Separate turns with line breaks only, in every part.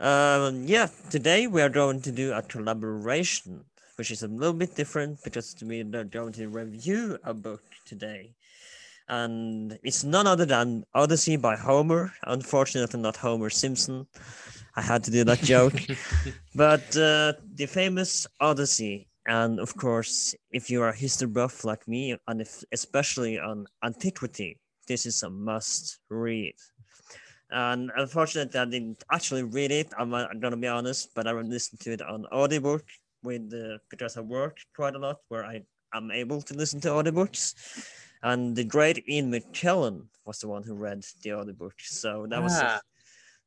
Um, yeah, today we are going to do a collaboration, which is a little bit different because we are going to review a book today. And it's none other than Odyssey by Homer. Unfortunately, not Homer Simpson. I had to do that joke. but uh, the famous Odyssey. And of course, if you are a history buff like me, and if, especially on antiquity, this is a must read. And unfortunately, I didn't actually read it. I'm, I'm gonna be honest, but I listened to it on audiobook with uh, because I work quite a lot where I am able to listen to audiobooks. And the great Ian McKellen was the one who read the audiobook, so that was
Ah.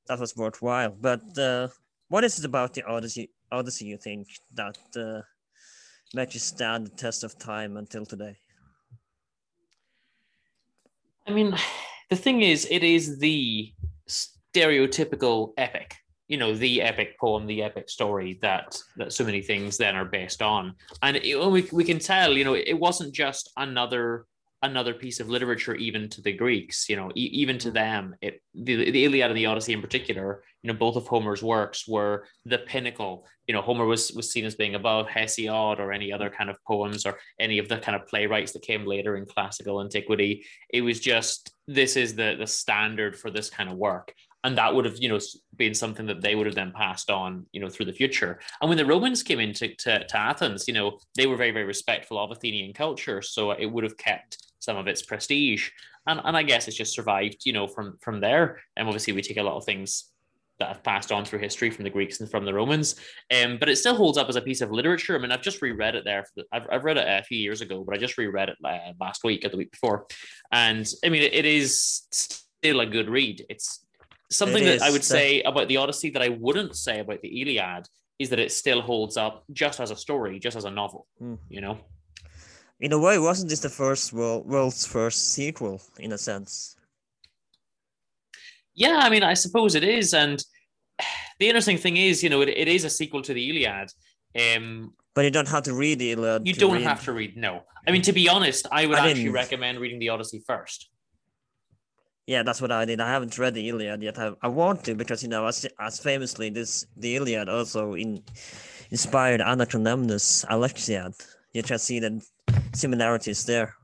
that was worthwhile. But uh, what is it about the Odyssey Odyssey you think that uh, makes it stand the test of time until today?
I mean, the thing is, it is the stereotypical epic. You know, the epic poem, the epic story that that so many things then are based on, and it, we we can tell. You know, it wasn't just another another piece of literature even to the greeks you know e- even to mm. them it the, the iliad and the odyssey in particular you know both of homer's works were the pinnacle. You know homer was was seen as being above hesiod or any other kind of poems or any of the kind of playwrights that came later in classical antiquity. It was just this is the the standard for this kind of work. And that would have you know been something that they would have then passed on you know through the future. And when the romans came into to, to athens you know they were very very respectful of athenian culture. So it would have kept some of its prestige and, and i guess it's just survived you know from from there and obviously we take a lot of things that have passed on through history from the Greeks and from the Romans. Um, but it still holds up as a piece of literature. I mean, I've just reread it there. For the, I've, I've read it a few years ago, but I just reread it uh, last week or the week before. And I mean, it, it is still a good read. It's something
It
that
is,
I would say about the Odyssey that I wouldn't say about the Iliad is that it still holds up just as a story, just as a novel,
Hmm.
you know?
In a way, wasn't this the first world, world's first sequel in a sense?
Yeah, I mean, I suppose it is. And the interesting thing is, you know, it, it is a sequel to the Iliad. Um,
But you don't have to read the Iliad.
you don't
read-
have to read, no. I mean, to be honest, I would
I
actually
didn't-
recommend reading the Odyssey first.
Yeah, that's what I did. I haven't read the Iliad yet. I, I want to because you know, as as famously, this the Iliad also in inspired Anachronimus Alexiad. You can see the similarities there.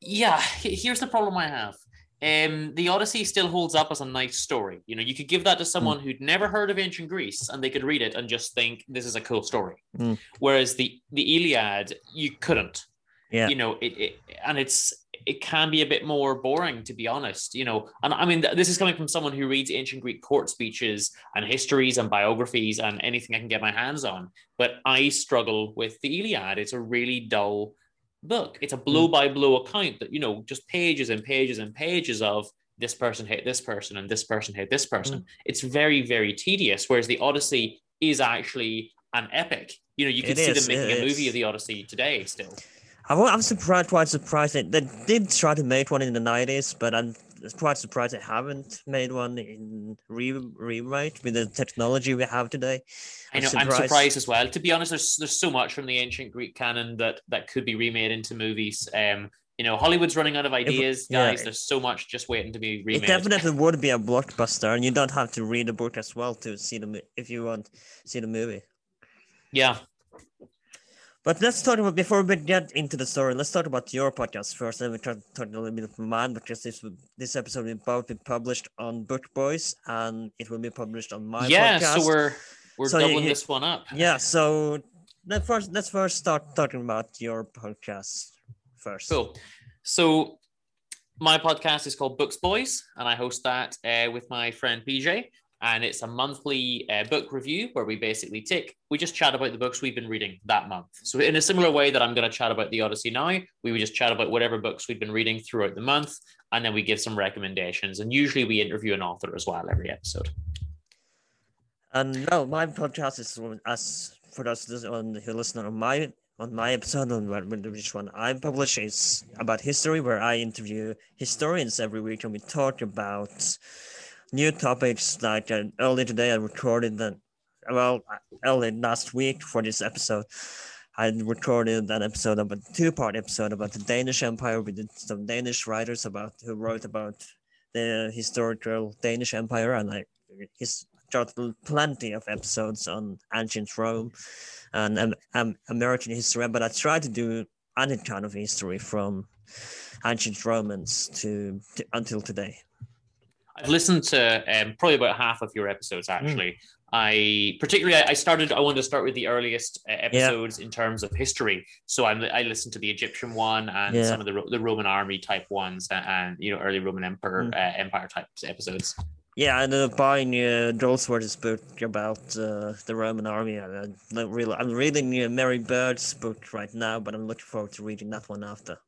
Yeah, here's the problem I have. Um, the Odyssey still holds up as a nice story. You know, you could give that to someone who'd never heard of ancient Greece, and they could read it and just think this is a cool story.
Mm.
Whereas the the Iliad, you couldn't.
Yeah.
You know, it, it and it's it can be a bit more boring to be honest. You know, and I mean this is coming from someone who reads ancient Greek court speeches and histories and biographies and anything I can get my hands on. But I struggle with the Iliad. It's a really dull book. It's a blow mm. by blow account that, you know, just pages and pages and pages of this person hate this person and this person hate this mm. person. It's very, very tedious. Whereas the Odyssey is actually an epic. You know, you could
It
see
is,
them making a movie
is.
of the Odyssey today still.
I'm surprised, quite surprised that they did try to make one in the 90s, but I'm quite surprised they haven't made one in re- rewrite with the technology we have today.
I know. I'm surprised as well. To be honest, there's there's so much from the ancient Greek canon that that could be remade into movies. Um, you know, Hollywood's running out of ideas,
yeah.
guys. There's so much just waiting to be remade.
It definitely would be a blockbuster, and you don't have to read the book as well to see the if you want see the movie.
Yeah.
But let's talk about before we get into the story. Let's talk about your podcast first. Then we can talk a little bit of mine because this this episode will both be published on Book Boys and it will be published on my
yeah.
podcast.
So we're we're
So
doubling
you-
this one up.
yeah. So let first let's first start talking about your podcast first.
Cool. So my podcast is called Books Boys, and I host that uh, with my friend PJ. And it's a monthly uh, book review where we basically take, we just chat about the books we've been reading that month. So, in a similar way that I'm going to chat about the Odyssey now, we would just chat about whatever books we've been reading throughout the month. And then we give some recommendations. And usually we interview an author as well every episode.
And no, my podcast is as for those who listen on my on my episode on which one I publish is about history, where I interview historians every week and we talk about new topics. Like uh, earlier today, I recorded that. Well, early last week for this episode, I recorded an episode about two-part episode about the Danish Empire. Did some Danish writers about who wrote about the historical Danish Empire, and I his got plenty of episodes on ancient Rome and um, um, American history, but I try to do any kind of history from ancient Romans to, to until today.
I've listened to um, probably about half of your episodes hmm. actually. Mm. I particularly I started I wanted to start with the earliest uh, episodes yeah. in terms of history. So I'm, I listened to the Egyptian one and yeah. some of the the Roman army type ones and, and you know early Roman Emperor mm. uh, Empire type episodes.
Yeah, I ended up buying uh, Joel book about uh, the Roman army. I really, I'm reading uh, Mary Beard's book right now, but I'm looking forward to reading that one after.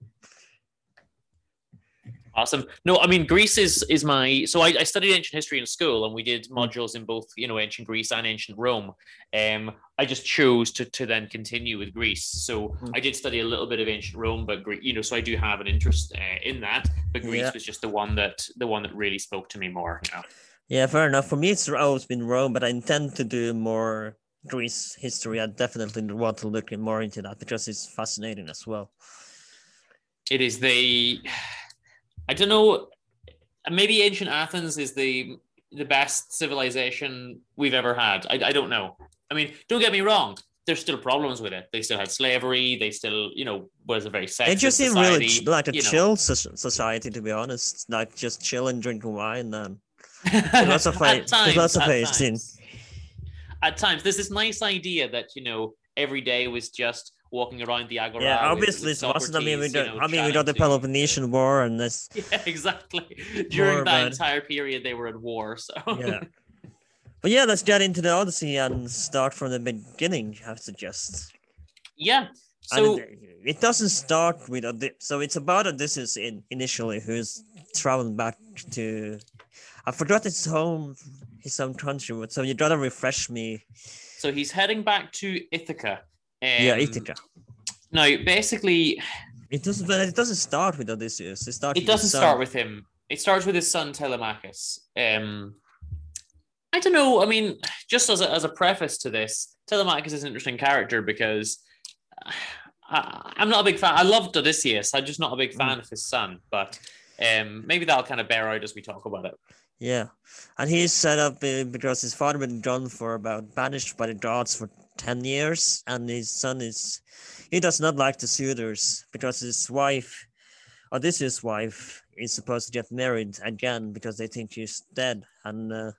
Awesome. No, I mean Greece is is my so I, I, studied ancient history in school and we did mm. modules in both you know ancient Greece and ancient Rome. Um, I just chose to to then continue with Greece. So mm. I did study a little bit of ancient Rome, but Greek, you know, so I do have an interest uh, in that. But Greece yeah. was just the one that the one that really spoke to me more. You know.
Yeah, fair enough. For me, it's always been Rome, but I intend to do more Greece history. I definitely want to look more into that because it's fascinating as well.
It is the I don't know. Maybe ancient Athens is the the best civilization we've ever had. I, I don't know. I mean, don't get me wrong. There's still problems with it. They still had slavery. They still, you know, was a very sexist. It just seemed really
like a chill society, to be honest. Like just chill and drink wine um, and philosophy.
philosophy. At times, there's this nice idea that you know every day was just walking around the agora.
Yeah, obviously with, with wasn't. I mean, we got, you know, I mean, we got the Peloponnesian War and this.
Yeah, exactly. During that entire period, they were at war. So
yeah. But yeah, let's get into the Odyssey and start from the beginning. I suggest.
Yeah. So
it, it, doesn't start with a so it's about Odysseus in initially who's traveling back to I forgot his home his home country, so you gotta refresh me.
So he's heading back to Ithaca
yeah, Ithaca.
No, basically,
it doesn't. But it doesn't start with Odysseus. It starts.
It doesn't start with him. It starts with his son Telemachus. Um, I don't know. I mean, just as a, as a preface to this, Telemachus is an interesting character because I, am not a big fan. I loved Odysseus. I'm just not a big fan mm. of his son. But um, maybe that'll kind of bear out as we talk about it.
Yeah, and he's set up uh, because his father been gone for about banished by the gods for 10 years and his son is he does not like the suitors because his wife or this his wife is supposed to get married again because they think she's dead and uh,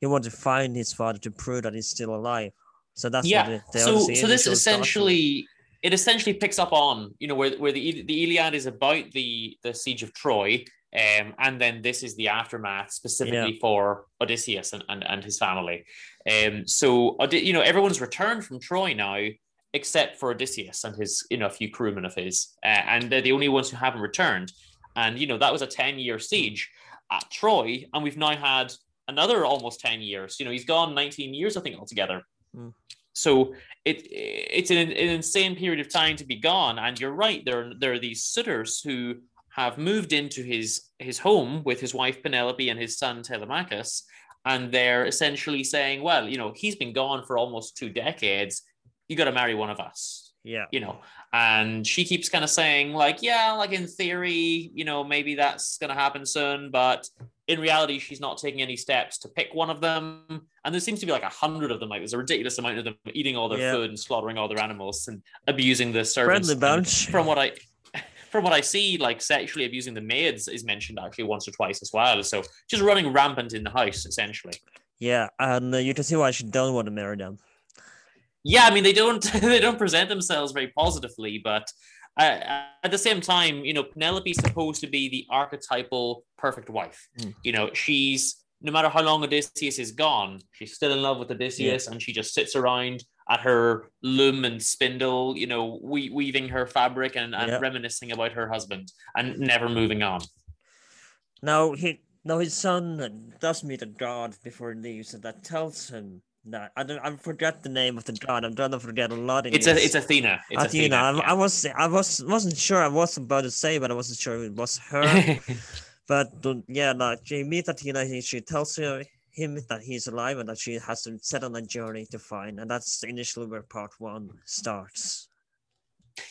he wants to find his father to prove that he's still alive. So that's
yeah the, the so so this essentially it essentially picks up on you know where, where the the iliad is about the the siege of troy um, and then this is the aftermath specifically yeah. for Odysseus and, and, and his family. Um, so, you know, everyone's returned from Troy now, except for Odysseus and his, you know, a few crewmen of his. Uh, and they're the only ones who haven't returned. And, you know, that was a 10 year siege at Troy. And we've now had another almost 10 years. You know, he's gone 19 years, I think, altogether. Mm. So it it's an, an insane period of time to be gone. And you're right, there, there are these suitors who have moved into his his home with his wife Penelope and his son Telemachus, and they're essentially saying, "Well, you know, he's been gone for almost two decades. You got to marry one of us."
Yeah,
you know, and she keeps kind of saying, like, "Yeah, like in theory, you know, maybe that's gonna happen soon, but." In reality, she's not taking any steps to pick one of them, and there seems to be like a hundred of them. Like there's a ridiculous amount of them eating all their yeah. food and slaughtering all their animals and abusing the servants.
Friendly bunch.
From what I, from what I see, like sexually abusing the maids is mentioned actually once or twice as well. So just running rampant in the house, essentially.
Yeah, and uh, you can see why she don't want to marry them.
Yeah, I mean they don't they don't present themselves very positively, but uh, at the same time, you know, Penelope's supposed to be the archetypal perfect wife.
Mm.
You know, she's no matter how long Odysseus is gone, she's still in love with Odysseus, and she just sits around at her loom and spindle, you know, we- weaving her fabric and, and
Yeah.
reminiscing about her husband and never moving on.
Now he now his son does meet a god before he leaves, and that tells him that I don't I forget the name of the god. I'm trying to forget a lot.
It's a it's Athena. It's
Athena.
Athena.
I, I was I was wasn't sure. I was about to say, but I wasn't sure it was her. but um, yeah, like she meets Athena. He, she tells her, him that he's alive and that she has to set on a journey to find, and that's initially where part one starts.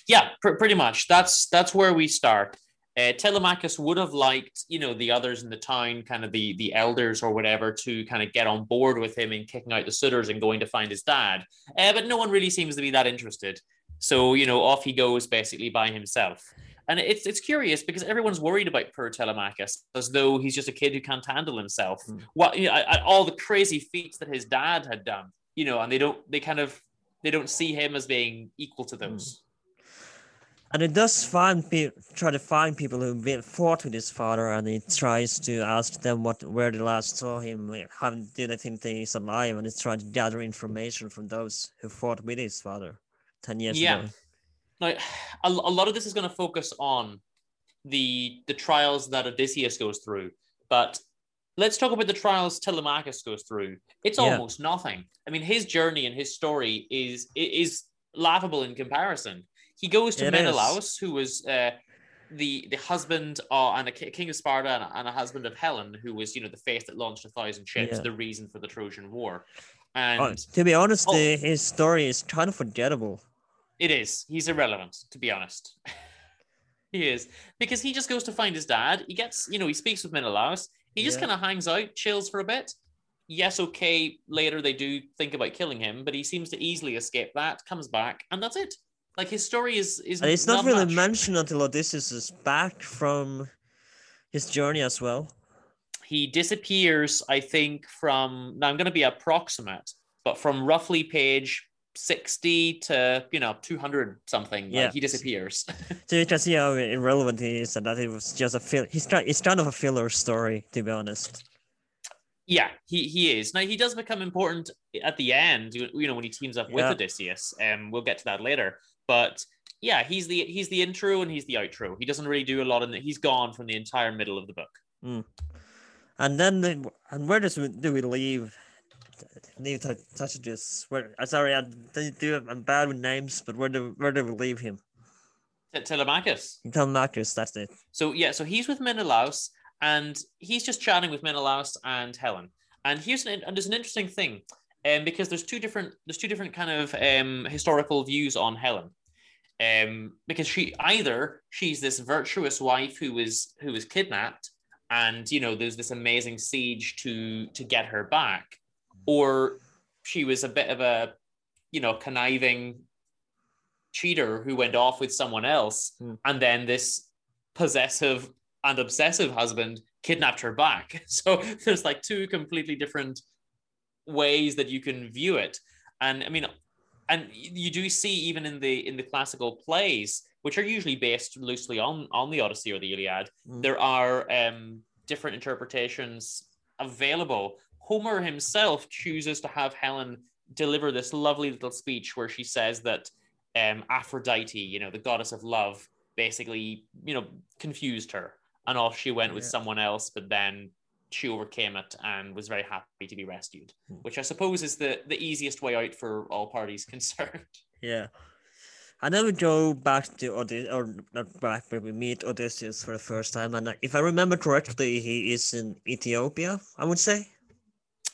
Yeah, pr- pretty much. That's that's where we start. Uh, Telemachus would have liked, you know, the others in the town, kind of the the elders or whatever, to kind of get on board with him in kicking out the suitors and going to find his dad. Uh, but no one really seems to be that interested. So you know, off he goes basically by himself. And it's it's curious because everyone's worried about poor Telemachus as though he's just a kid who can't handle himself.
Hmm.
What you know, I- I- all the crazy feats that his dad had done, you know, and they don't they kind of they don't see him as being equal to those.
And it does find pe- try to find people who've fought with his father, and he tries to ask them what where they last saw him, like, how do they think that he's alive, and he's trying to gather information from those who fought with his father ten years
Yeah.
ago.
Now, a, a lot of this is going to focus on the the trials that Odysseus goes through, but let's talk about the trials Telemachus goes through. It's
Yeah.
almost nothing. I mean, his journey and his story is is laughable in comparison. He goes to
It is.
Menelaus, who was uh, the the husband uh, and a king of Sparta and a, and a husband of Helen, who was you know the face that launched a thousand ships,
Yeah.
the reason for the Trojan War. And
Oh, to be honest,
Oh.
the, his story is kind of forgettable.
It is. He's irrelevant, to be honest. he is because he just goes to find his dad. He gets, you know, he speaks with Menelaus. He just
Yeah.
kind of hangs out, chills for a bit. Yes, okay. Later they do think about killing him, but he seems to easily escape that. Comes back, and that's it. Like his story is is.
And it's not, really
much.
mentioned until Odysseus is back from his journey as well.
He disappears. I think from now. I'm going to be approximate, but from roughly page sixty to you know two hundred something. like,
Yeah.
he disappears.
So you can see how irrelevant he is, and that it was just a fill. He's kind, it's kind of a filler story, to be honest.
Yeah, he he is. Now he does become important at the end. You, know when he teams up with
Yeah.
Odysseus, and um, we'll get to that later. But yeah, he's the he's the intro and he's the outro. He doesn't really do a lot in it. He's gone from the entire middle of the book.
And then, the, and where does we, do we leave? Leave to touch this. Where? uh, Sorry, I didn't do do- I'm bad with names, but where do where do we leave him?
Te- Telemachus.
Tell that's it.
So yeah, so he's with Menelaus, and he's just chatting with Menelaus and Helen. And here's an and there's an interesting thing, um, because there's two different there's two different kind of um historical views on Helen, um, because she either she's this virtuous wife who was who was kidnapped, and you know there's this amazing siege to to get her back, or she was a bit of a you know conniving cheater who went off with someone else,
Hmm.
and then this possessive and obsessive husband kidnapped her back. So there's like two completely different ways that you can view it. And I mean, and you do see even in the in the classical plays, which are usually based loosely on on the Odyssey or the Iliad,
Mm.
there are um, different interpretations available. Homer himself chooses to have Helen deliver this lovely little speech where she says that um, Aphrodite, you know, the goddess of love, basically, you know, confused her and off she went with
Yeah.
someone else, but then she overcame it and was very happy to be rescued,
Hmm.
which I suppose is the, the easiest way out for all parties concerned.
Yeah. And then we go back to Odysseus, or not back, but we meet Odysseus for the first time. And if I remember correctly, he is in Ethiopia, I would say.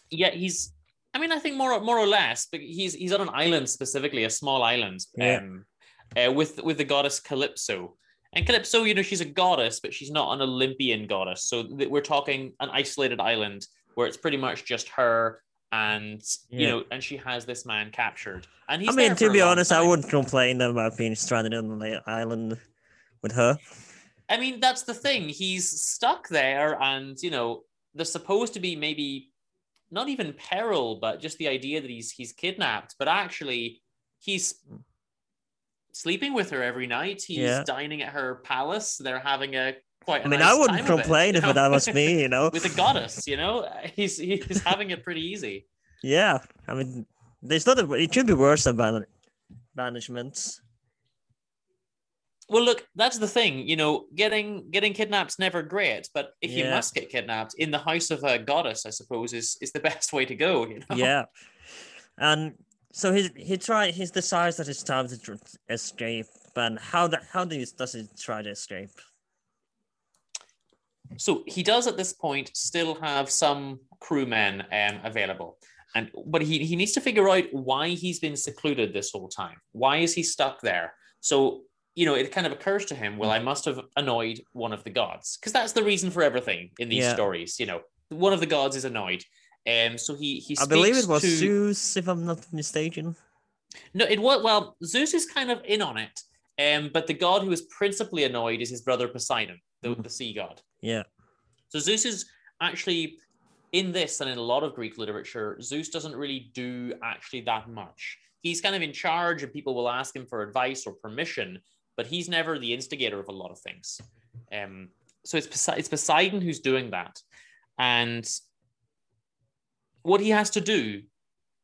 Yeah, he's. I mean, I think more more or less, but he's he's on an island specifically, a small island,
Yeah.
um, uh, with with the goddess Calypso. And Calypso, you know, she's a goddess, but she's not an Olympian goddess. So th- we're talking an isolated island where it's pretty much just her, and you know, and she has this man captured. And he's
I mean, to be honest, I wouldn't complain about being stranded on the island with her.
I mean, that's the thing. He's stuck there, and you know, there's supposed to be maybe not even peril, but just the idea that he's he's kidnapped. But actually, he's sleeping with her every night. He's
Yeah.
dining at her palace. They're having a quite. I
I mean, I wouldn't complain if that was me, you know.
with a goddess, you know, he's he's having it pretty easy.
Yeah, I mean, there's not. A, it should be worse than ban- banishments.
Well, look, that's the thing. You know, getting getting kidnapped's never great, but if you must get kidnapped in the house of a goddess, I suppose is is the best way to go. You know?
Yeah, and so he he try he decides that it's time to escape. And how that how do you, does he try to escape?
So he does at this point still have some crewmen um, available. And but he, he needs to figure out why he's been secluded this whole time. Why is he stuck there? So, you know, it kind of occurs to him, well, I must have annoyed one of the gods. Because that's the reason for everything in these
Yeah.
stories. You know, one of the gods is annoyed. Um, so he he
I believe it was
to-
Zeus, if I'm not mistaken.
No, it was well, Zeus is kind of in on it. Um, but the god who is principally annoyed is his brother Poseidon, the,
Mhm.
the sea god.
Yeah,
So Zeus is actually in this and in a lot of Greek literature, Zeus doesn't really do actually that much. He's kind of in charge and people will ask him for advice or permission, but he's never the instigator of a lot of things. Um, so it's, Pose- it's Poseidon who's doing that. And what he has to do,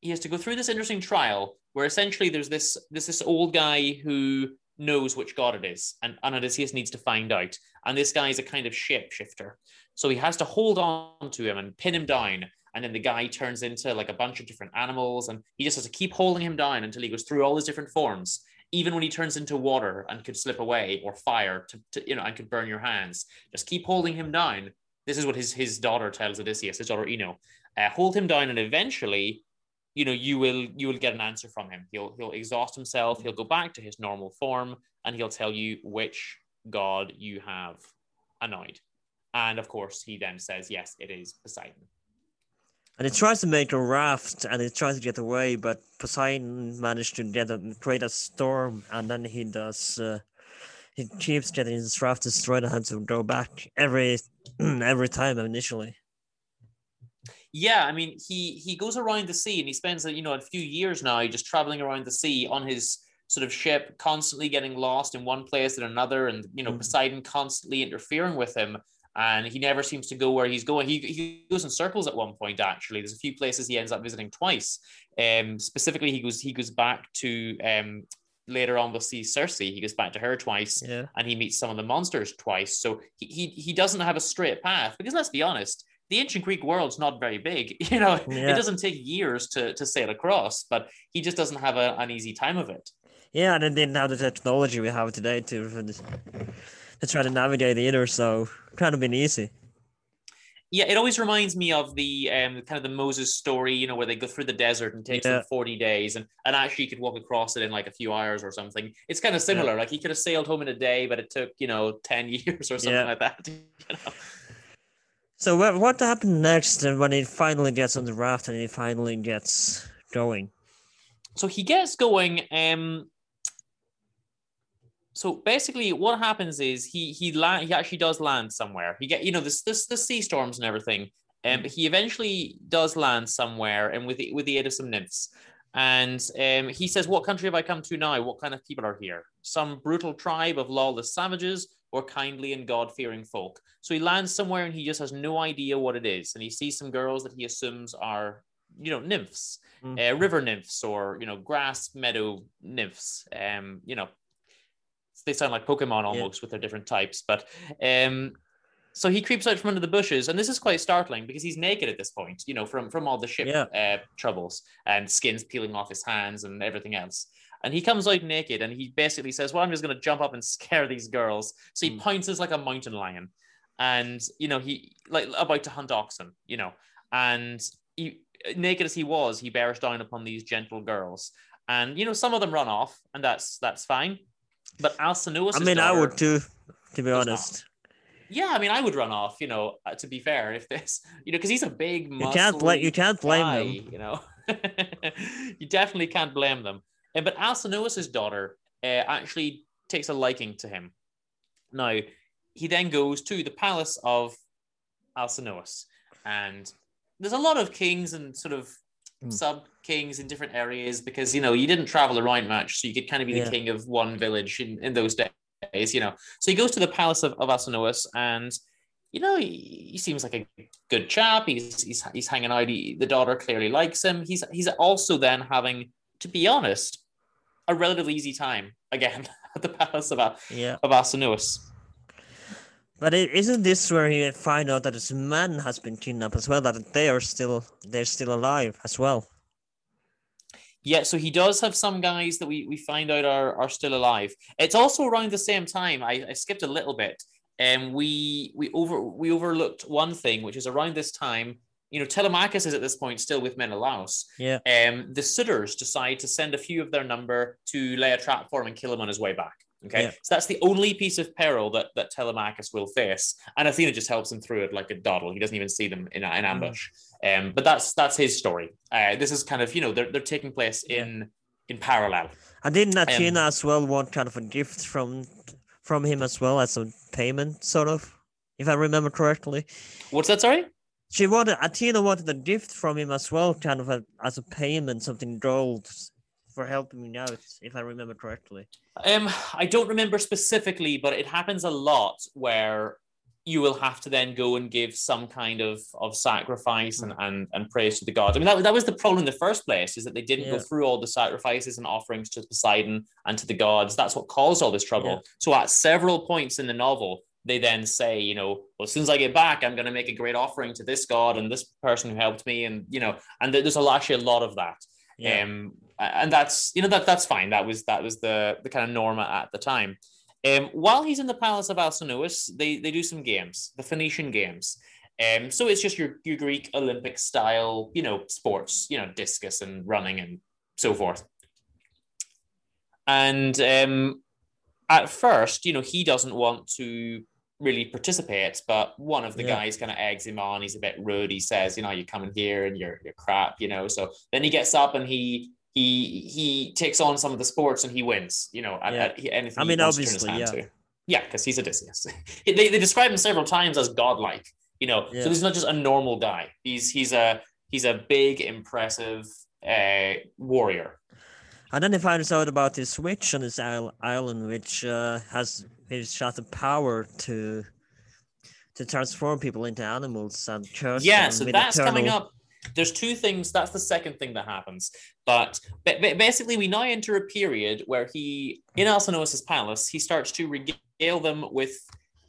he has to go through this interesting trial where essentially there's this there's this old guy who knows which god it is, and, and Odysseus needs to find out. And this guy is a kind of shapeshifter. So he has to hold on to him and pin him down. And then the guy turns into like a bunch of different animals. And he just has to keep holding him down until he goes through all his different forms. Even when he turns into water and could slip away or fire to, to you know, and could burn your hands. Just keep holding him down. This is what his, his daughter tells Odysseus, his daughter Eno. Uh, hold him down and eventually you know you will you will get an answer from him he'll he'll exhaust himself he'll go back to his normal form and he'll tell you which god you have annoyed and of course he then says yes it is poseidon
and he tries to make a raft, and he tries to get away, but Poseidon managed to get a, create a storm, and then he does. Uh, he keeps getting his raft destroyed and has to go back every every time initially.
yeah i mean he he goes around the sea and he spends you know a few years now just traveling around the sea on his sort of ship constantly getting lost in one place and another and you know
Mhm.
poseidon constantly interfering with him and he never seems to go where he's going he, he goes in circles at one point actually there's a few places he ends up visiting twice um specifically he goes he goes back to um later on we'll see Circe. he goes back to her twice
Yeah,
and he meets some of the monsters twice. So he, he, he doesn't have a straight path because let's be honest, the ancient Greek world's not very big. You know,
Yeah.
it doesn't take years to, to sail across, but he just doesn't have a, an easy time of it.
yeah, and they didn't have the technology we have today to to try to navigate the inner. so kind of been easy.
Yeah, it always reminds me of the um, kind of the Moses story, you know, where they go through the desert and takes
Yeah.
them 40 days and, and actually you could walk across it in like a few hours or something. It's kind of similar. Like he could have sailed home in a day, but it took, you know, 10 years or something
Yeah.
like that. you know?
So what what happened next when he finally gets on the raft and he finally gets going?
so he gets going um so basically what happens is he he land he actually does land somewhere. He get you know this this the sea storms and everything um, but he eventually does land somewhere and with the, with the aid of some nymphs. And um, he says what country have i come to now? What kind of people are here? Some brutal tribe of lawless savages or kindly and god-fearing folk? So he lands somewhere and he just has no idea what it is. And he sees some girls that he assumes are you know nymphs
Mm.
uh, river nymphs or you know grass meadow nymphs um you know they sound like pokemon almost with their different types but um so he creeps out from under the bushes and this is quite startling because he's naked at this point you know from from all the ship
Yeah.
uh, troubles and skins peeling off his hands and everything else. And he comes out naked and he basically says well i'm just going to jump up and scare these girls. So he
Mm.
pounces like a mountain lion and you know he like about to hunt oxen you know and he naked as he was he bears down upon these gentle girls. And you know some of them run off and that's that's fine but alcinous
I mean, I would too, to be
does not.
honest.
yeah i mean i would run off you know uh, to be fair if this you know because he's a big
You can't blame you can't blame
guy,
them.
you know you definitely can't blame them Uh, but alcinous's daughter uh, actually takes a liking to him now he then goes to the palace of alcinous and there's a lot of kings and sort of
Mm.
sub kings in different areas because you know you didn't travel around much, so you could kind of be
Yeah.
the king of one village in, in those days, you know. So he goes to the palace of, of Alcinous and you know, he, he seems like a good chap. He's he's he's hanging out. He, the daughter clearly likes him. He's he's also then having, to be honest, a relatively easy time again at the palace of, A-
Yeah.
of Alcinous.
But is isn't this where you find out that his man has been kidnapped as well? That they are still they're still alive as well.
Yeah, so he does have some guys that we, we find out are, are still alive. It's also around the same time. I, I skipped a little bit, and we we over we overlooked one thing, which is around this time. You know, Telemachus is at this point still with Menelaus.
Yeah.
Um, the suitors decide to send a few of their number to lay a trap for him and kill him on his way back. Okay,
Yeah.
so that's the only piece of peril that that Telemachus will face, and Athena just helps him through it like a doddle. He doesn't even see them in, in ambush. Um, but that's that's his story. Uh, this is kind of you know they're they're taking place in in parallel.
And didn't
Um,
Athena as well want kind of a gift from from him as well as a payment, sort of, if I remember correctly.
What's that? Sorry.
She wanted Athena wanted a gift from him as well, kind of a, as a payment, something gold for helping me out, if I remember correctly.
Um, I don't remember specifically, but it happens a lot where you will have to then go and give some kind of of sacrifice and and, and praise to the gods. I mean, that, that was the problem in the first place, is that they didn't go through all the sacrifices and offerings to Poseidon and to the gods. That's what caused all this trouble.
Yeah.
So at several points in the novel, they then say, you know, well, as soon as I get back, I'm going to make a great offering to this god and this person who helped me, and you know, and there's actually a lot of that.
Yeah.
Um, and that's you know that that's fine. That was that was the the kind of norma at the time. Um, while he's in the palace of Alcinous, they they do some games, the Phaeacian games. Um, so it's just your your Greek Olympic style, you know, sports, you know, discus and running and so forth. And um, at first, you know, he doesn't want to really participates, but one of the
Yeah.
guys kind of eggs him on. He's a bit rude. He says, you know, you're coming here and you're you're crap, you know. So then he gets up and he he he takes on some of the sports and he wins, you know, at,
Yeah.
at anything.
I mean,
wants to turn his
obviously, yeah.
to. Yeah, because he's Odysseus. they, they describe him several times as godlike, you know.
Yeah.
So he's not just a normal guy. He's he's a he's a big, impressive uh, warrior.
And then he finds out about this witch on this isle- island, which uh, has which has the power to to transform people into animals and curse
Yeah, so that's coming up. There's two things. That's the second thing that happens. But ba- basically, we now enter a period where he, in Alcinous's palace, he starts to regale them with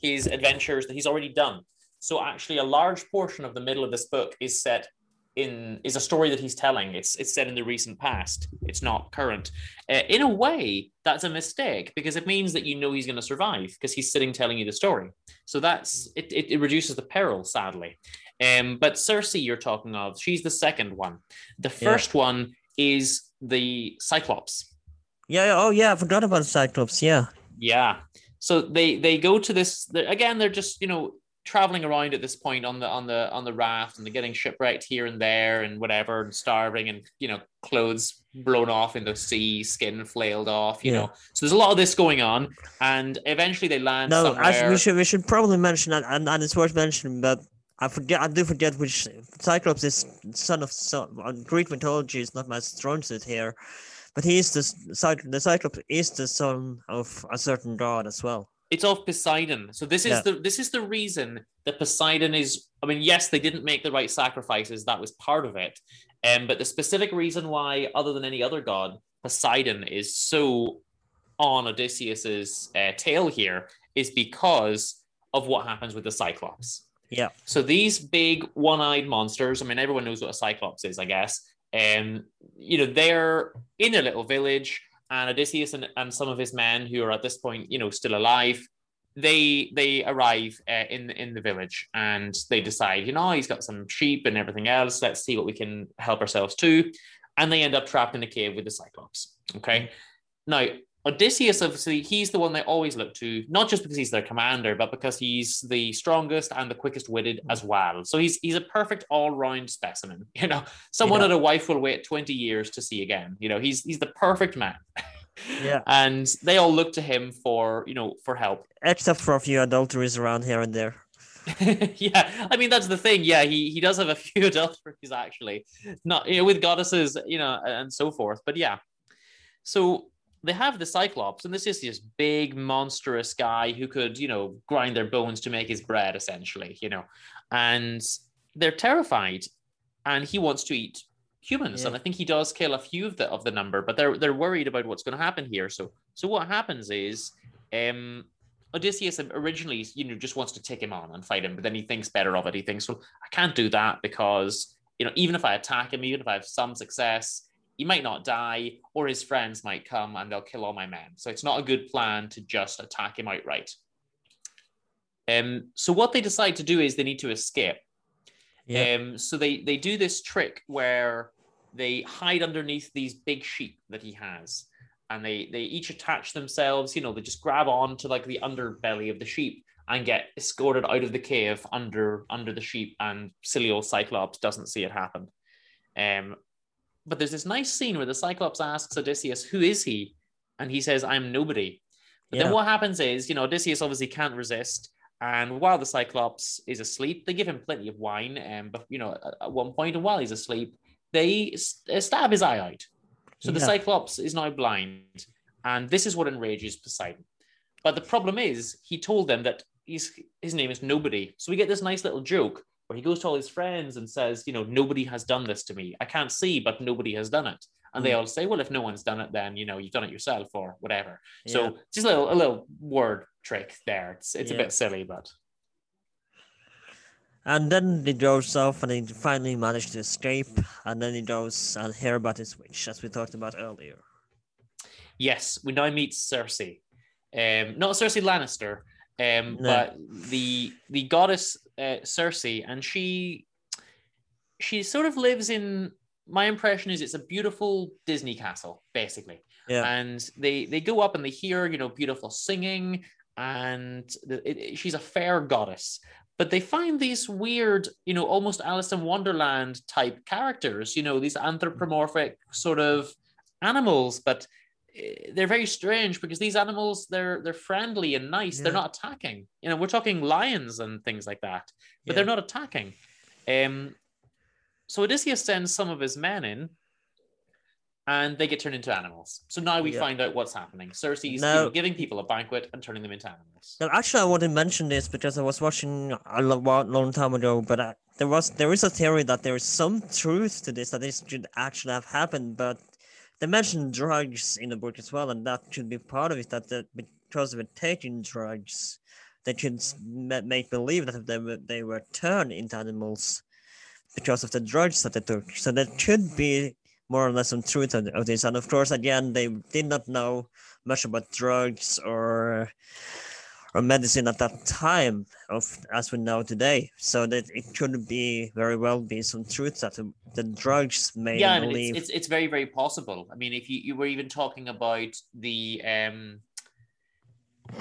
his adventures that he's already done. So actually, a large portion of the middle of this book is set in is a story that he's telling. It's it's set in the recent past. It's not current. Uh, in a way, that's a mistake because it means that you know he's going to survive because he's sitting telling you the story. So that's it, it. It reduces the peril, sadly. Um, but Circe, you're talking of, she's the second one. The
Yeah.
first one is the Cyclops.
Yeah, yeah, oh yeah, I forgot about Cyclops. Yeah,
Yeah. So they they go to this again. They're just you know traveling around at this point on the on the on the raft, and they're getting shipwrecked here and there, and whatever, and starving, and you know clothes blown off in the sea, skin flailed off. You
Yeah.
know, so there's a lot of this going on, and eventually they land
no,
somewhere.
actually, we should we should probably mention that, and, and it's worth mentioning, but I forget, I do forget which Cyclops is son of son. Greek mythology is not my strong suit here, but he is the. The Cyclops is the son of a certain god as well.
It's of Poseidon. So this is
Yeah.
the this is the reason that Poseidon is. I mean, yes, they didn't make the right sacrifices. That was part of it. Um, but the specific reason why, other than any other god, Poseidon is so on Odysseus's uh, tail here is because of what happens with the Cyclops.
Yeah.
So these big one-eyed monsters. I mean, everyone knows what a Cyclops is, I guess. Um, you know, they're in a little village, and Odysseus and, and some of his men, who are at this point, you know, still alive, they they arrive uh, in in the village, and they decide, you know, he's got some sheep and everything else. Let's see what we can help ourselves to, and they end up trapped in a cave with the Cyclops. Okay, now Odysseus, obviously, he's the one they always look to, not just because he's their commander, but because he's the strongest and the quickest witted as mm. well. So he's he's a perfect all round specimen. You know, someone
Yeah.
that a wife will wait twenty years to see again. You know, he's he's the perfect man.
Yeah.
and they all look to him for you know for help.
Except for a few adulteries around here and there.
yeah, I mean that's the thing. Yeah, he he does have a few adulteries actually, not you know, with goddesses, you know, and so forth. But yeah, so they have the Cyclops, and this is this big monstrous guy who could you know grind their bones to make his bread, essentially, you know, and they're terrified, and he wants to eat humans, yeah. and I think he does kill a few of the of the number, but they're they're worried about what's going to happen here. So so what happens is. Um, Odysseus originally, you know, just wants to take him on and fight him, but then he thinks better of it. He thinks, well, I can't do that because, you know, even if I attack him, even if I have some success, he might not die, or his friends might come and they'll kill all my men. So it's not a good plan to just attack him outright. Um, so what they decide to do is they need to escape. Yeah. Um, so they they do this trick where they hide underneath these big sheep that he has and they they each attach themselves you know they just grab on to like the underbelly of the sheep and get escorted out of the cave under under the sheep and silly old cyclops doesn't see it happen um but there's this nice scene where the cyclops asks odysseus who is he and he says i'm nobody but yeah. then what happens is you know odysseus obviously can't resist and while the cyclops is asleep they give him plenty of wine and um, but you know at, at one point and while he's asleep they stab his eye out so the Cyclops is now blind, and this is what enrages Poseidon. But the problem is, he told them that he's, his name is Nobody. So we get this nice little joke where he goes to all his friends and says, you know, nobody has done this to me. I can't see, but nobody has done it. And they all say, well, if no one's done it, then you know you've done it yourself or whatever. Yeah. So just a little a little word trick there. It's it's yeah. a bit silly, but
and then he goes off and he finally managed to escape. And then he goes and hear about his witch, as we talked about earlier.
Yes, we now meet Circe. Um, not Cersei Lannister, um, no. but the the goddess uh, Circe, and she she sort of lives in. My impression is it's a beautiful Disney castle, basically. Yeah. And they they go up and they hear you know beautiful singing, and the, it, she's a fair goddess but they find these weird, you know, almost Alice in Wonderland type characters, you know, these anthropomorphic sort of animals, but they're very strange because these animals they're they're friendly and nice. Yeah. They're not attacking. You know, we're talking lions and things like that, but yeah. they're not attacking. Um, so Odysseus sends some of his men in and they get turned into animals. So now we yeah. find out what's happening. Circe's now, giving people a banquet and turning them into animals.
Now, actually, I want to mention this because I was watching a long, long time ago, but I, there was there is a theory that there is some truth to this that this should actually have happened, but they mentioned drugs in the book as well, and that should be part of it. That the, because of it taking drugs, they should make believe that they were they were turned into animals because of the drugs that they took. So that should be more or less some truth of this. And of course, again, they did not know much about drugs or or medicine at that time of as we know today. So that it could be very well be some truth that the, the drugs may
yeah, it's, it's, it's very very possible. I mean, if you, you were even talking about the um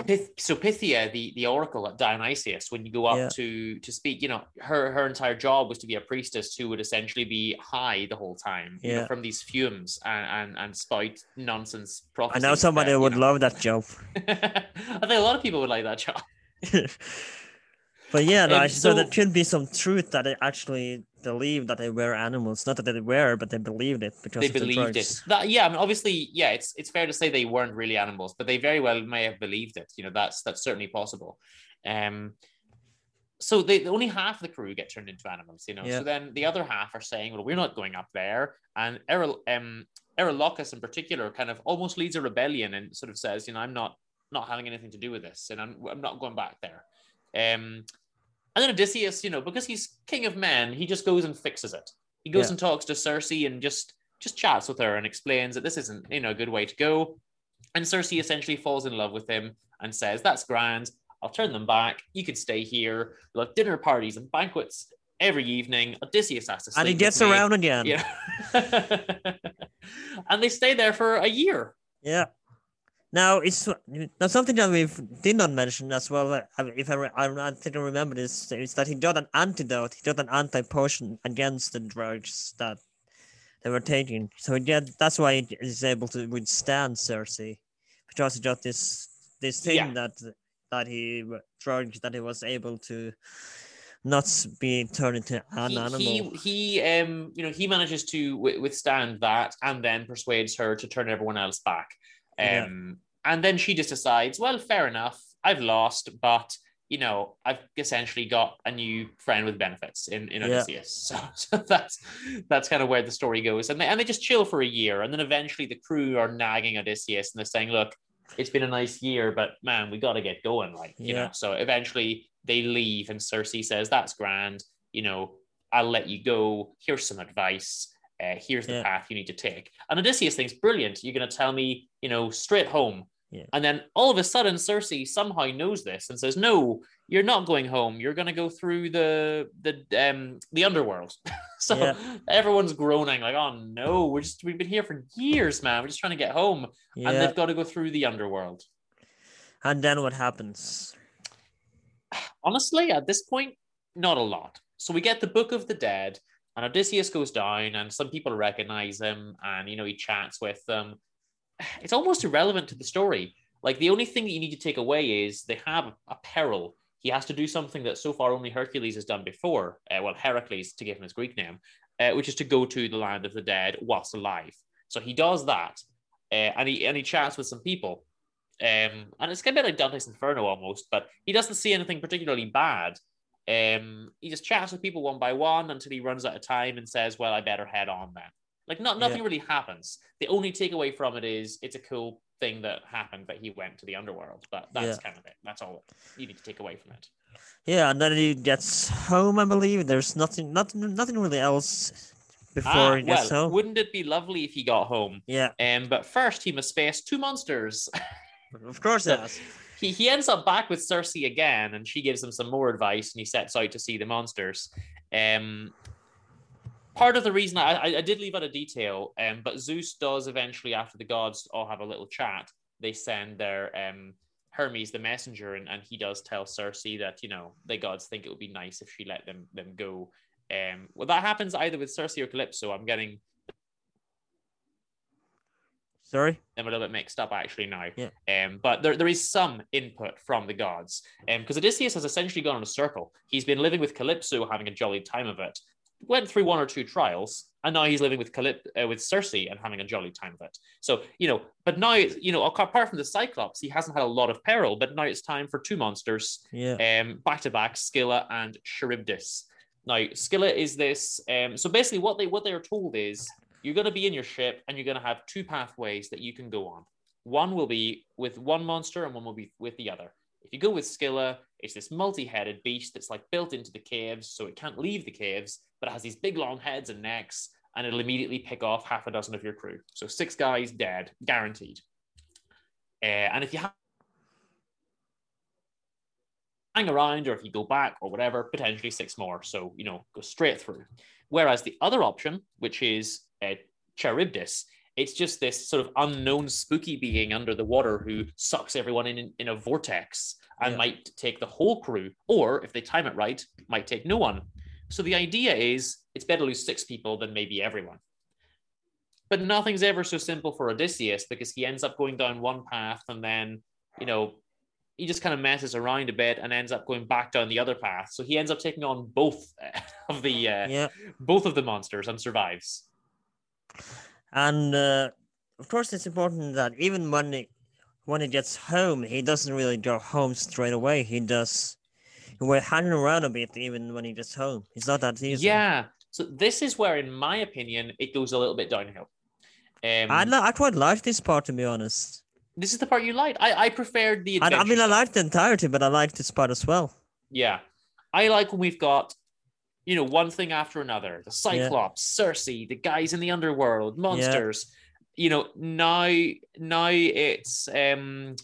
Pith, so Pythia, the, the oracle at Dionysius, when you go up yeah. to to speak, you know, her her entire job was to be a priestess who would essentially be high the whole time, yeah. know, from these fumes and, and and spout nonsense prophecies.
I know somebody uh, that, would know. love that job.
I think a lot of people would like that job.
but yeah, no, um, so, so there should be some truth that it actually believed that they were animals. Not that they were, but they believed it because
they believed it. That, yeah, I mean, obviously, yeah, it's it's fair to say they weren't really animals, but they very well may have believed it. You know, that's that's certainly possible. Um, so they only half of the crew get turned into animals. You know, yeah. so then the other half are saying, "Well, we're not going up there." And Eril, um, in particular kind of almost leads a rebellion and sort of says, "You know, I'm not not having anything to do with this, and I'm I'm not going back there." Um, and then Odysseus, you know, because he's king of men, he just goes and fixes it. He goes yeah. and talks to Circe and just just chats with her and explains that this isn't, you know, a good way to go. And Circe essentially falls in love with him and says, "That's grand. I'll turn them back. You can stay here. We'll have dinner parties and banquets every evening. Odysseus has to sleep.
And he gets around again.
Yeah. and they stay there for a year.
Yeah. Now it's now something that we did not mention as well. If I, I, I think I remember this is that he got an antidote. He got an anti potion against the drugs that they were taking. So yeah, that's why he is able to withstand Circe, because he got this this thing yeah. that that he drugged that he was able to not be turned into an
he,
animal.
he he um you know he manages to w- withstand that and then persuades her to turn everyone else back um. And then she just decides well fair enough. I've lost but you know i've essentially got a new friend with benefits in in
Yeah.
odysseus. So, so that's that's kind of where the story goes. And they, and they just chill for a year. And then eventually the crew are nagging odysseus and they're saying look it's been a nice year but man we got to get going like you
Yeah.
know so eventually they leave and circe says that's grand. You know i'll let you go. Here's some advice. Uh, here's the
Yeah.
path you need to take. And odysseus thinks brilliant. You're going to tell me you know straight home
Yeah.
and then all of a sudden circe somehow knows this and says no you're not going home you're going to go through the the um the underworld so
Yeah.
everyone's groaning like oh no we're just we've been here for years man we're just trying to get home and they've got to go through the underworld
And then what happens?
honestly, at this point, not a lot. So we get the Book of the Dead, and Odysseus goes down, and some people recognize him, and you know he chats with them. It's almost irrelevant to the story. Like the only thing that you need to take away is they have a peril. He has to do something that so far only Hercules has done before. Uh, well, Heracles to give him his Greek name, uh, which is to go to the land of the dead whilst alive. So he does that, uh, and he and he chats with some people. Um, and it's kind of like Dante's Inferno almost, but he doesn't see anything particularly bad. Um, he just chats with people one by one until he runs out of time and says, "Well, I better head on then." Like, not nothing
Yeah.
really happens. The only takeaway from it is it's a cool thing that happened that he went to the underworld. But that's
Yeah.
kind of it. That's all you need to take away from it.
Yeah, and then he gets home. I believe there's nothing, nothing, nothing really else before
Ah,
he gets
well,
home.
wouldn't it be lovely if he got home?
Yeah,
Um, but first he must face two monsters.
of course
So-
it
he, he ends up back with Circe again, and she gives him some more advice, and he sets out to see the monsters. Um, part of the reason I, I, I did leave out a detail, um, but Zeus does eventually, after the gods all have a little chat, they send their um, Hermes, the messenger, and, and he does tell Circe that you know the gods think it would be nice if she let them them go. Um, well, that happens either with Circe or Calypso. I'm getting
Sorry.
I'm a little bit mixed up actually now.
Yeah.
Um, but there, there is some input from the gods. Um, because Odysseus has essentially gone in a circle. He's been living with Calypso, having a jolly time of it. Went through one or two trials, and now he's living with Calyp- uh, with Circe and having a jolly time of it. So you know, but now you know, apart from the Cyclops, he hasn't had a lot of peril. But now it's time for two monsters
Yeah.
um, back to back, Scylla and Charybdis. Now, Scylla is this. Um, so basically, what they what they are told is you're going to be in your ship and you're going to have two pathways that you can go on. One will be with one monster and one will be with the other. If you go with Scylla, it's this multi-headed beast that's like built into the caves, so it can't leave the caves, but it has these big long heads and necks, and it'll immediately pick off half a dozen of your crew. So six guys dead, guaranteed. Uh, and if you have hang around or if you go back or whatever, potentially six more. So, you know, go straight through. Whereas the other option, which is uh, Charybdis, it's just this sort of unknown spooky being under the water who sucks everyone in in a vortex and
Yeah.
might take the whole crew, or if they time it right, might take no one. So the idea is it's better to lose six people than maybe everyone. But nothing's ever so simple for Odysseus because he ends up going down one path and then, you know, he just kind of messes around a bit and ends up going back down the other path. So he ends up taking on both of the uh,
Yeah.
both of the monsters and survives.
And uh, of course, it's important that even when he, when he gets home, he doesn't really go home straight away. He does. We're hanging around a bit even when he gets home. It's not that easy.
Yeah. So this is where, in my opinion, it goes a little bit downhill. Um,
I I quite like this part to be honest.
this is the part you liked. I, I preferred the.
I, I mean, I
stuff.
like the entirety, but I like this part as well.
Yeah. I like when we've got, you know, one thing after another. The Cyclops, Circe, the guys in the underworld, monsters. You know, now now it's um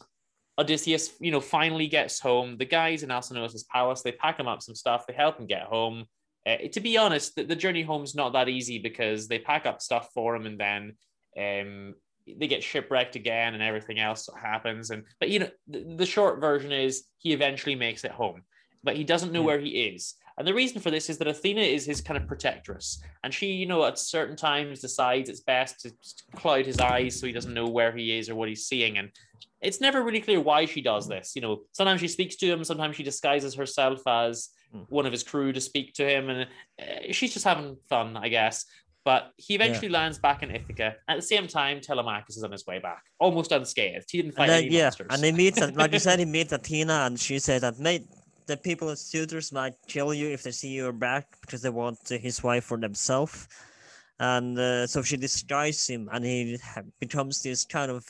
Odysseus, you know, finally gets home. The guys in Alcinous's palace, they pack him up some stuff, they help him get home. Uh, to be honest, the, the journey home's not that easy because they pack up stuff for him and then um they get shipwrecked again and everything else happens. And but you know, the, the short version is he eventually makes it home. but he doesn't know
Yeah.
where he is. And the reason for this is that Athena is his kind of protectress, and she, you know, at certain times decides it's best to cloud his eyes so he doesn't know where he is or what he's seeing. And it's never really clear why she does this. You know, sometimes she speaks to him, sometimes she disguises herself as
Mm.
one of his crew to speak to him, and uh, she's just having fun, I guess. But he eventually lands back in Ithaca. At the same time, Telemachus is on his way back, almost unscathed. He didn't fight
then,
any
yeah,
monsters.
and he meets, like you said, he meets Athena, and she said that mate, the people as suitors might kill you if they see you back because they want his wife for themselves. And uh, so she disguises him, and he becomes this kind of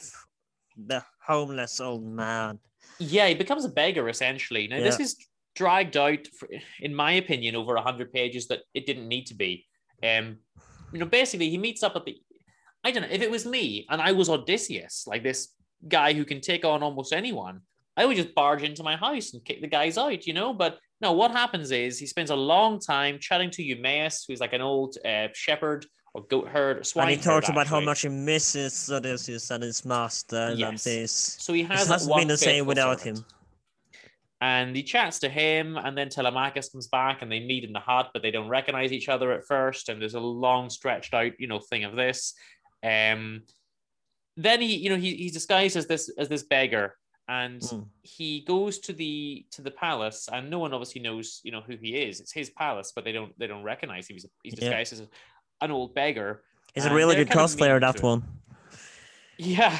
the homeless old man.
Yeah, he becomes a beggar essentially. Now this is dragged out, for, in my opinion, over hundred pages that it didn't need to be. Um, you know, basically he meets up at the. I don't know if it was me and I was Odysseus, like this guy who can take on almost anyone. I would just barge into my house and kick the guys out, you know. But no, what happens is he spends a long time chatting to Eumaeus, who's like an old uh, shepherd or goat herd, or swine
and he talks about how much he misses Odysseus and his master and
Yes.
this.
So he has
hasn't been the same without
servant.
him.
And he chats to him, and then Telemachus comes back, and they meet in the hut, but they don't recognize each other at first. And there's a long, stretched out, you know, thing of this. Um, then he, you know, he, he's disguised as this as this beggar, and
Mm.
he goes to the to the palace, and no one obviously knows, you know, who he is. It's his palace, but they don't they don't recognize him. He's, he's
Yeah.
disguised as an old beggar.
He's a really good cosplayer, that one.
Yeah,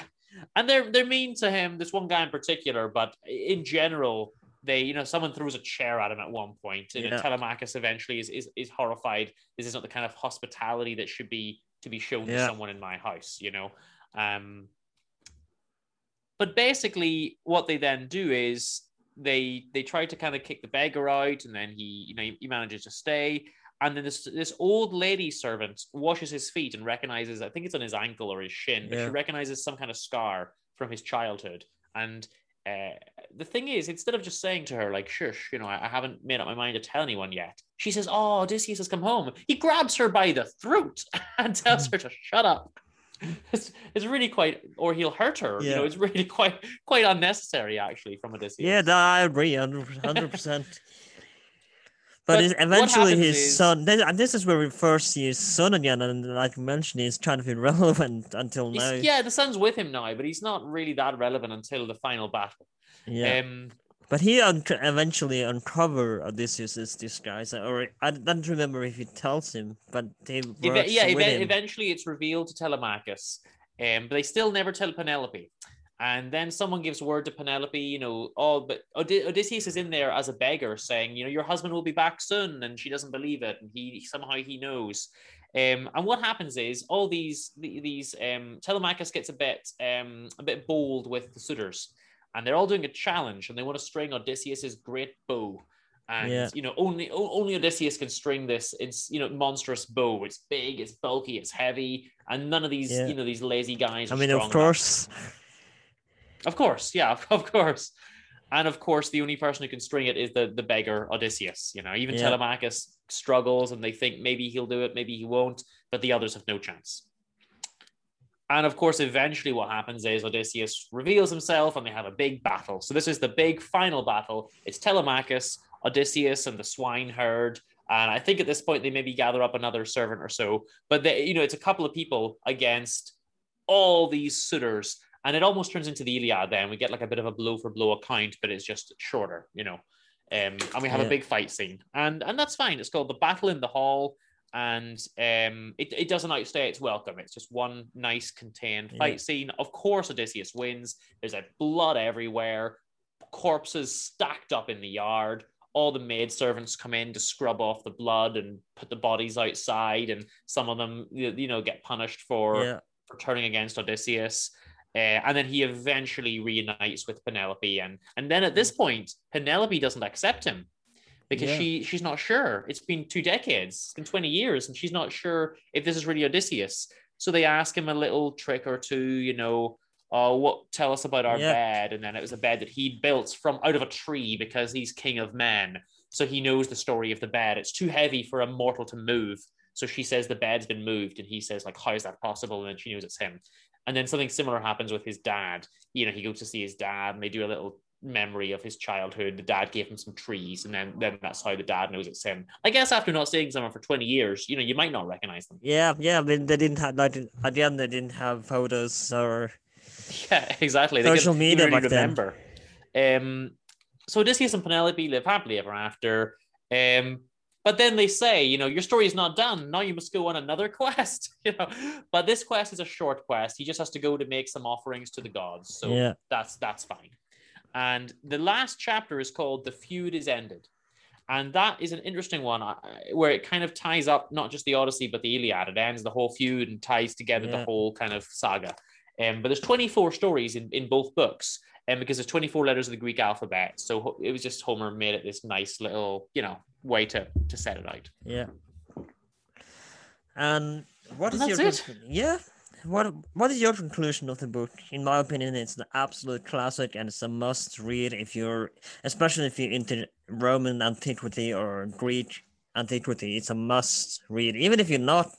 and they're they're mean to him. There's one guy in particular, but in general, they you know someone throws a chair at him at one point, and
Yeah.
Telemachus eventually is, is is horrified. This is not the kind of hospitality that should be to be shown to someone in my house, you know. Um, but basically, what they then do is they they try to kind of kick the beggar out, and then he you know he, he manages to stay. And then this this old lady servant washes his feet and recognizes, I think it's on his ankle or his shin, but
Yeah.
she recognizes some kind of scar from his childhood. And uh, the thing is, instead of just saying to her, like, shush, you know, I, I haven't made up my mind to tell anyone yet, she says, Oh, Odysseus has come home. He grabs her by the throat and tells her to shut up. It's, it's really quite, or he'll hurt her. You know, it's really quite quite unnecessary actually from Odysseus.
Yeah, that I agree, hundred percent. But,
But
eventually, his
is-
son, then- and this is where we first see his son again, and like you mentioned, he's kind of irrelevant until
He's-
now.
yeah, the son's with him now, but he's not really that relevant until the final battle.
Yeah.
Um,
But he un- eventually uncover Odysseus's disguise, or I don't remember if he tells him, but he
Eve- yeah,
him.
eventually it's revealed to Telemachus, um, but they still never tell Penelope. And then someone gives word to Penelope, you know, oh, but Od- Odysseus is in there as a beggar, saying, you know, your husband will be back soon, and she doesn't believe it, and he somehow he knows. Um, and what happens is all these these um, Telemachus gets a bit um, a bit bold with the suitors, and they're all doing a challenge, and they want to string Odysseus's great bow. And
Yeah.
you know, only only Odysseus can string this. It's you know monstrous bow. It's big, it's bulky, it's heavy, and none of these
Yeah.
you know these lazy guys.
I mean, of
enough.
course,
Of course, yeah, of course. And of course, the only person who can string it is the, the beggar Odysseus. You know, even
Yeah.
Telemachus struggles and they think maybe he'll do it, maybe he won't, but the others have no chance. And of course, eventually, what happens is Odysseus reveals himself and they have a big battle. So, this is the big final battle. It's Telemachus, Odysseus, and the swineherd. And I think at this point, they maybe gather up another servant or so. But, they, you know, it's a couple of people against all these suitors and it almost turns into the Iliad. Then we get like a bit of a blow for blow account, but it's just shorter, you know. Um, and we have
Yeah.
a big fight scene, and and that's fine. It's called the Battle in the Hall, and um, it, it doesn't outstay its welcome. It's just one nice contained fight
Yeah.
scene. Of course, Odysseus wins. There's blood everywhere, corpses stacked up in the yard. All the maid servants come in to scrub off the blood and put the bodies outside, and some of them, you you know, get punished for
yeah,
for turning against Odysseus. Uh, and then he eventually reunites with Penelope, and and then at this point, Penelope doesn't accept him because
Yeah.
she she's not sure. It's been two decades, it's been twenty years, and she's not sure if this is really Odysseus. So they ask him a little trick or two, you know. Oh, what? Tell us about our
Yeah.
bed, and then it was a bed that he'd built from out of a tree because he's king of men. So he knows the story of the bed. It's too heavy for a mortal to move. So she says the bed's been moved, and he says like, "How is that possible?" And then she knows it's him. And then something similar happens with his dad. You know, he goes to see his dad, and they do a little memory of his childhood. The dad gave him some trees, and then then that's how the dad knows it's him. I guess after not seeing someone for twenty years, you know, you might not recognize them.
Yeah, yeah. I mean, they didn't have like at the end they didn't have photos or
Yeah, exactly.
Social media
really
back then.
remember. Um, so Odysseus and Penelope live happily ever after. Um, but then they say, you know, your story is not done. Now you must go on another quest. You know, but this quest is a short quest. He just has to go to make some offerings to the gods. So
Yeah.
that's that's fine. And the last chapter is called "The Feud Is Ended," and that is an interesting one where it kind of ties up not just the Odyssey but the Iliad. It ends the whole feud and ties together the whole kind of saga. Um, but there's 24 stories in, in both books, and because there's 24 letters of the Greek alphabet, so it was just Homer made it this nice little, you know, way to to set it out.
yeah. And what is
And
your
that's it.
yeah? What what is your conclusion of the book? In my opinion, it's an absolute classic and it's a must read if you're especially if you're into Roman antiquity or Greek antiquity. It's a must read, even if you're not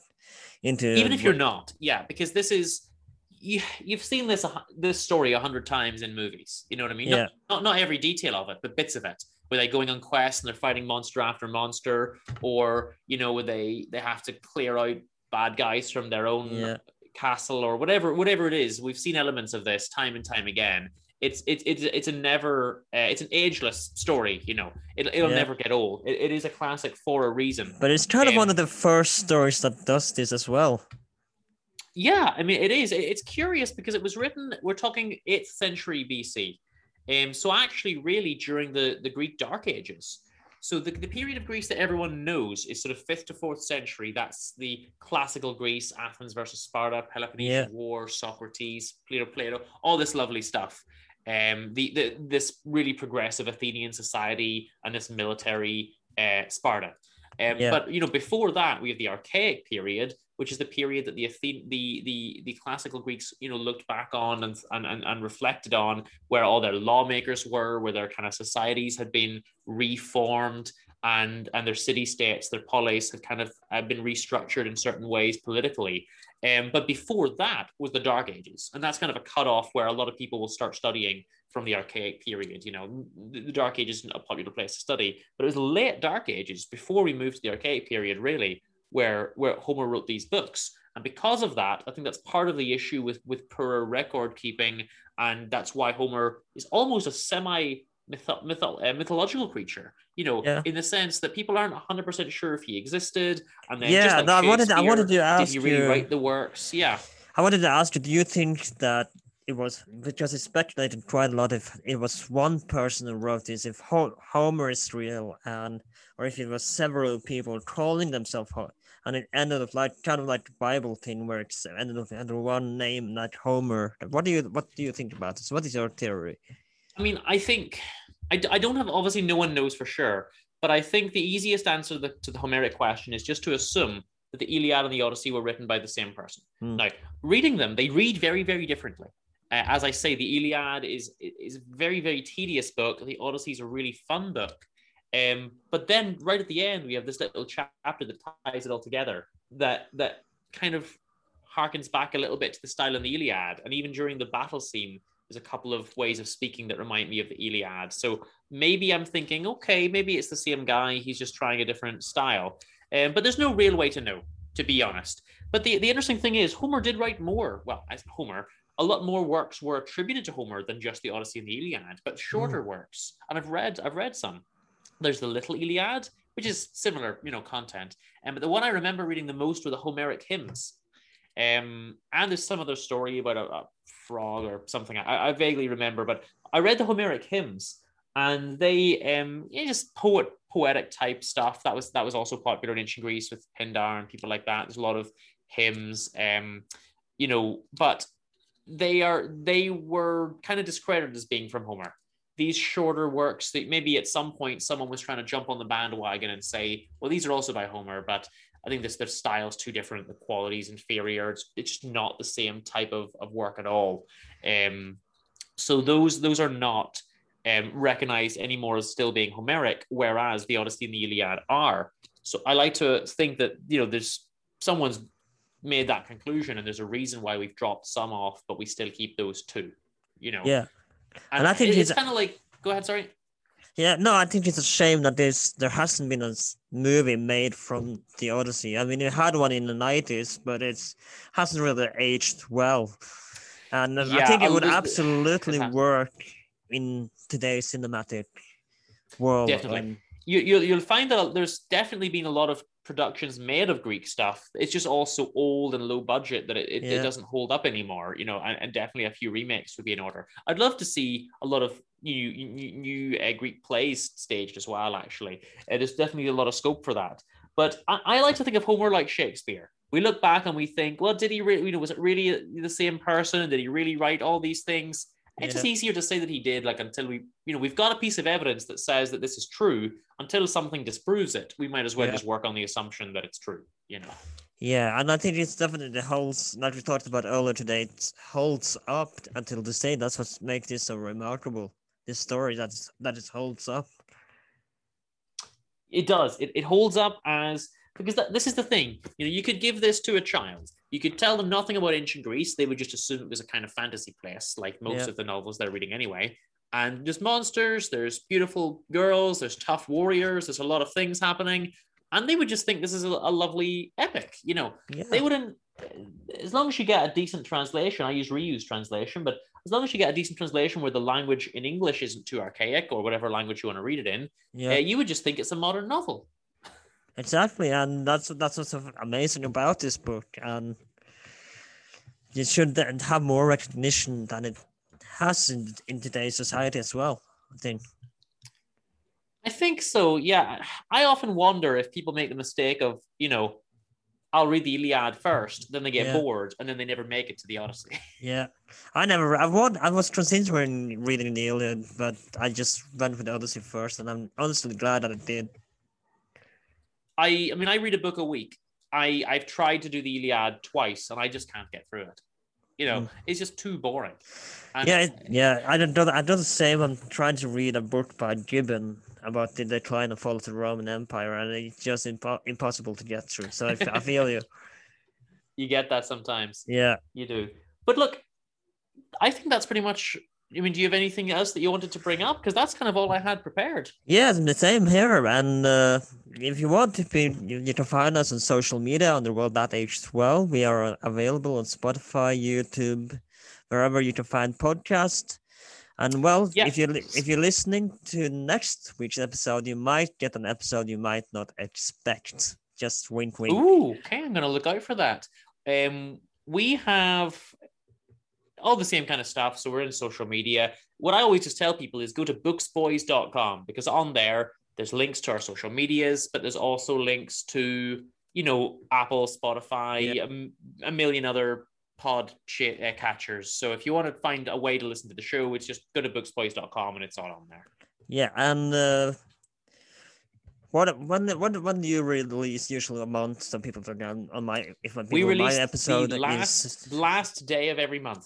into
Even if you're not, yeah, because this is you, you've seen this this story a hundred times in movies. You know what I mean?
Yeah.
Not, not not every detail of it, but bits of it. Where they're going on quests and they're fighting monster after monster, or you know, where they they have to clear out bad guys from their own
Yeah.
Castle or whatever whatever it is. We've seen elements of this time and time again. It's it's it's it's a never uh, it's an ageless story. You know, it, it'll
Yeah.
never get old. It, it is a classic for a reason.
But it's kind of one
Um,
of the first stories that does this as well.
Yeah, I mean, it is. It's curious because it was written. We're talking eighth century BC, um, so actually, really during the the Greek Dark Ages. So the, the period of Greece that everyone knows is sort of fifth to fourth century. That's the classical Greece, Athens versus Sparta, Peloponnesian
Yeah.
War, Socrates, Plato, Plato, all this lovely stuff. Um, the, the this really progressive Athenian society and this military uh, Sparta. Um,
Yeah.
But you know, before that, we have the Archaic period, which is the period that the Athen- the the the classical Greeks, you know, looked back on and, and and and reflected on, where all their lawmakers were, where their kind of societies had been reformed, and and their city states, their polis have kind of had been restructured in certain ways politically. Um, but before that was the Dark Ages, and that's kind of a cutoff where a lot of people will start studying from the Archaic period. You know, the, the Dark Ages isn't a popular place to study, but it was late Dark Ages before we moved to the Archaic period, really, where where Homer wrote these books. And because of that, I think that's part of the issue with with poorer record keeping, and that's why Homer is almost a semi mytho- mytho- uh, mythological creature. You know,
Yeah.
in the sense that people aren't 100 percent sure if he existed, and then
Yeah,
just like
no, I wanted- I wanted to ask
did he really
you-
write the works? Yeah.
I wanted to ask you, do you think that it was because it's speculated quite a lot if it was one person who wrote this, if Ho- Homer is real, and or if it was several people calling themselves Homer and it ended up like kind of like the Bible thing where it's ended up under one name, like Homer. What do you what do you think about this? What is your theory?
I mean, I think I, I don't have obviously no one knows for sure, but I think the easiest answer to the, to the Homeric question is just to assume that the Iliad and the Odyssey were written by the same person.
Hmm.
Now, reading them, they read very very differently. Uh, as I say, the Iliad is is a very very tedious book. The Odyssey is a really fun book. Um, but then right at the end, we have this little chapter that ties it all together. That that kind of harkens back a little bit to the style in the Iliad, and even during the battle scene, there's a couple of ways of speaking that remind me of the Iliad. So maybe I'm thinking, okay, maybe it's the same guy. He's just trying a different style. Um, but there's no real way to know, to be honest. But the, the interesting thing is, Homer did write more. Well, as Homer, a lot more works were attributed to Homer than just the Odyssey and the Iliad, but shorter works. And I've read, I've read some. There's the Little Iliad, which is similar, you know, content. And but the one I remember reading the most were the Homeric hymns. Um, and there's some other story about a, a frog or something. I, I vaguely remember, but I read the Homeric hymns, and they um, yeah, just poet poetic type stuff. That was that was also popular in ancient Greece with Pindar and people like that. There's a lot of hymns, um, you know, but they are they were kind of discredited as being from Homer. These shorter works that maybe at some point someone was trying to jump on the bandwagon and say, well, these are also by Homer, but I think this their style's too different, the quality's inferior. It's, it's just not the same type of, of work at all. Um, so those those are not um, recognized anymore as still being Homeric, whereas the Odyssey and the Iliad are. So I like to think that you know there's someone's made that conclusion, and there's a reason why we've dropped some off, but we still keep those two. You know,
Yeah,
and,
And I think
it- it's kind of like go ahead. Sorry.
Yeah, no, I think it's a shame that there's there hasn't been a movie made from the Odyssey. I mean, you had one in the nineties, but it's hasn't really aged well. And yeah, I think it would absolutely uh-huh. work in today's cinematic world.
Definitely. Um, you, you'll, you'll find that there's definitely been a lot of productions made of Greek stuff. It's just all so old and low budget that it, it, yeah. it doesn't hold up anymore, you know, and, and, definitely a few remakes would be in order. I'd love to see a lot of new new, new uh, Greek plays staged as well, actually. Uh, there's definitely a lot of scope for that. But I, I, like to think of Homer like Shakespeare. We look back and we think, well, did he really, you know, was it really the same person? Did he really write all these things? It's just easier to say that he did, like until we, you know, we've got a piece of evidence that says that this is true. Until something disproves it, we might as well yeah. just work on the assumption that it's true. You know.
Yeah, and I think it's definitely the holds, like we talked about earlier today, it holds up until this day. That's what makes this so remarkable. This story that's that it holds up.
It does. It, it holds up as because that, this is the thing. You know, you could give this to a child. You could tell them nothing about ancient Greece. They would just assume it was a kind of fantasy place, like most yeah. of the novels they're reading anyway. And there's monsters, there's beautiful girls, there's tough warriors, there's a lot of things happening. And they would just think this is a, a lovely epic. You know, yeah. they wouldn't, as long as you get a decent translation, I use Rieu's translation, but as long as you get a decent translation where the language in English isn't too archaic or whatever language you want to read it in, yeah. Uh, you would just think it's a modern novel.
Exactly, and that's that's what's amazing about this book, and it should have more recognition than it has in, in today's society as well. I think.
I think so. Yeah, I often wonder if people make the mistake of you know, I'll read the Iliad first, then they get yeah. bored, and then they never make it to the Odyssey.
Yeah, I never. I was I was considering reading the Iliad, but I just went with the Odyssey first, and I'm honestly glad that I did.
I I mean I read a book a week. I I've tried to do the Iliad twice and I just can't get through it. You know, mm. it's just too boring.
And yeah, yeah. I don't. I do the same. I'm trying to read a book by Gibbon about the decline and fall of the Roman Empire, and it's just impo- impossible to get through. So I, I feel you.
You get that sometimes.
Yeah,
you do. But look, I think that's pretty much I mean, do you have anything else that you wanted to bring up? Because that's kind of all I had prepared.
Yeah, the same here. And uh, if you want to be, you, you, can find us on social media on the world that age 12. We are available on Spotify, YouTube, wherever you can find podcasts. And well, yeah. if you if you're listening to next week's episode, you might get an episode you might not expect. Just wink, wink.
Ooh, okay, I'm gonna look out for that. Um, we have all the same kind of stuff. So we're in social media. What I always just tell people is go to booksboys.com because on there, there's links to our social medias, but there's also links to, you know, Apple, Spotify, yeah. a, a, million other pod shit, uh, catchers. So if you want to find a way to listen to the show, it's just go to booksboys.com and it's all on there.
Yeah. And, uh, what when when when do you release usually a month so people on, on my if
we release my episode the last is... last day of every month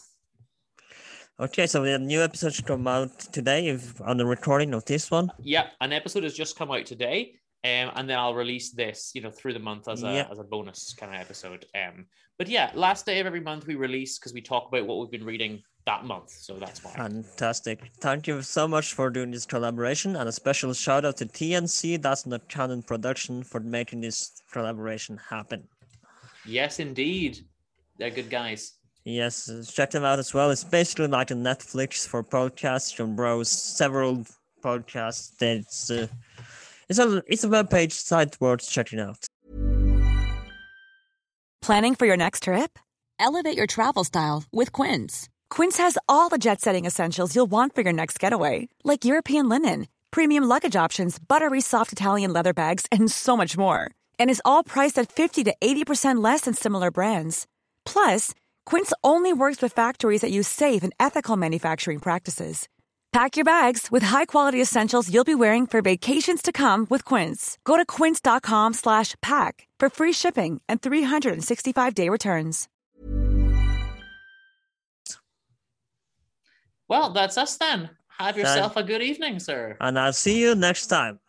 Okay, so the new episode should come out today if, on the recording of this one.
Yeah, an episode has just come out today. Um, and then I'll release this, you know, through the month as a yeah. as a bonus kind of episode. Um, but yeah, last day of every month we release because we talk about what we've been reading that month. So that's why.
Fantastic! Thank you so much for doing this collaboration, and a special shout out to TNC, that's not canon production, for making this collaboration happen.
Yes, indeed, they're good guys.
Yes, check them out as well. It's basically like a Netflix for podcasts. You can browse several podcasts. It's uh, it's a it's a web page site worth checking out.
Planning for your next trip? Elevate your travel style with Quince. Quince has all the jet-setting essentials you'll want for your next getaway, like European linen, premium luggage options, buttery soft Italian leather bags, and so much more. And is all priced at fifty to eighty percent less than similar brands. Plus. Quince only works with factories that use safe and ethical manufacturing practices. Pack your bags with high-quality essentials you'll be wearing for vacations to come with Quince. Go to quince.com/pack for free shipping and 365-day returns.
Well, that's us then. Have yourself a good evening, sir.
And I'll see you next time.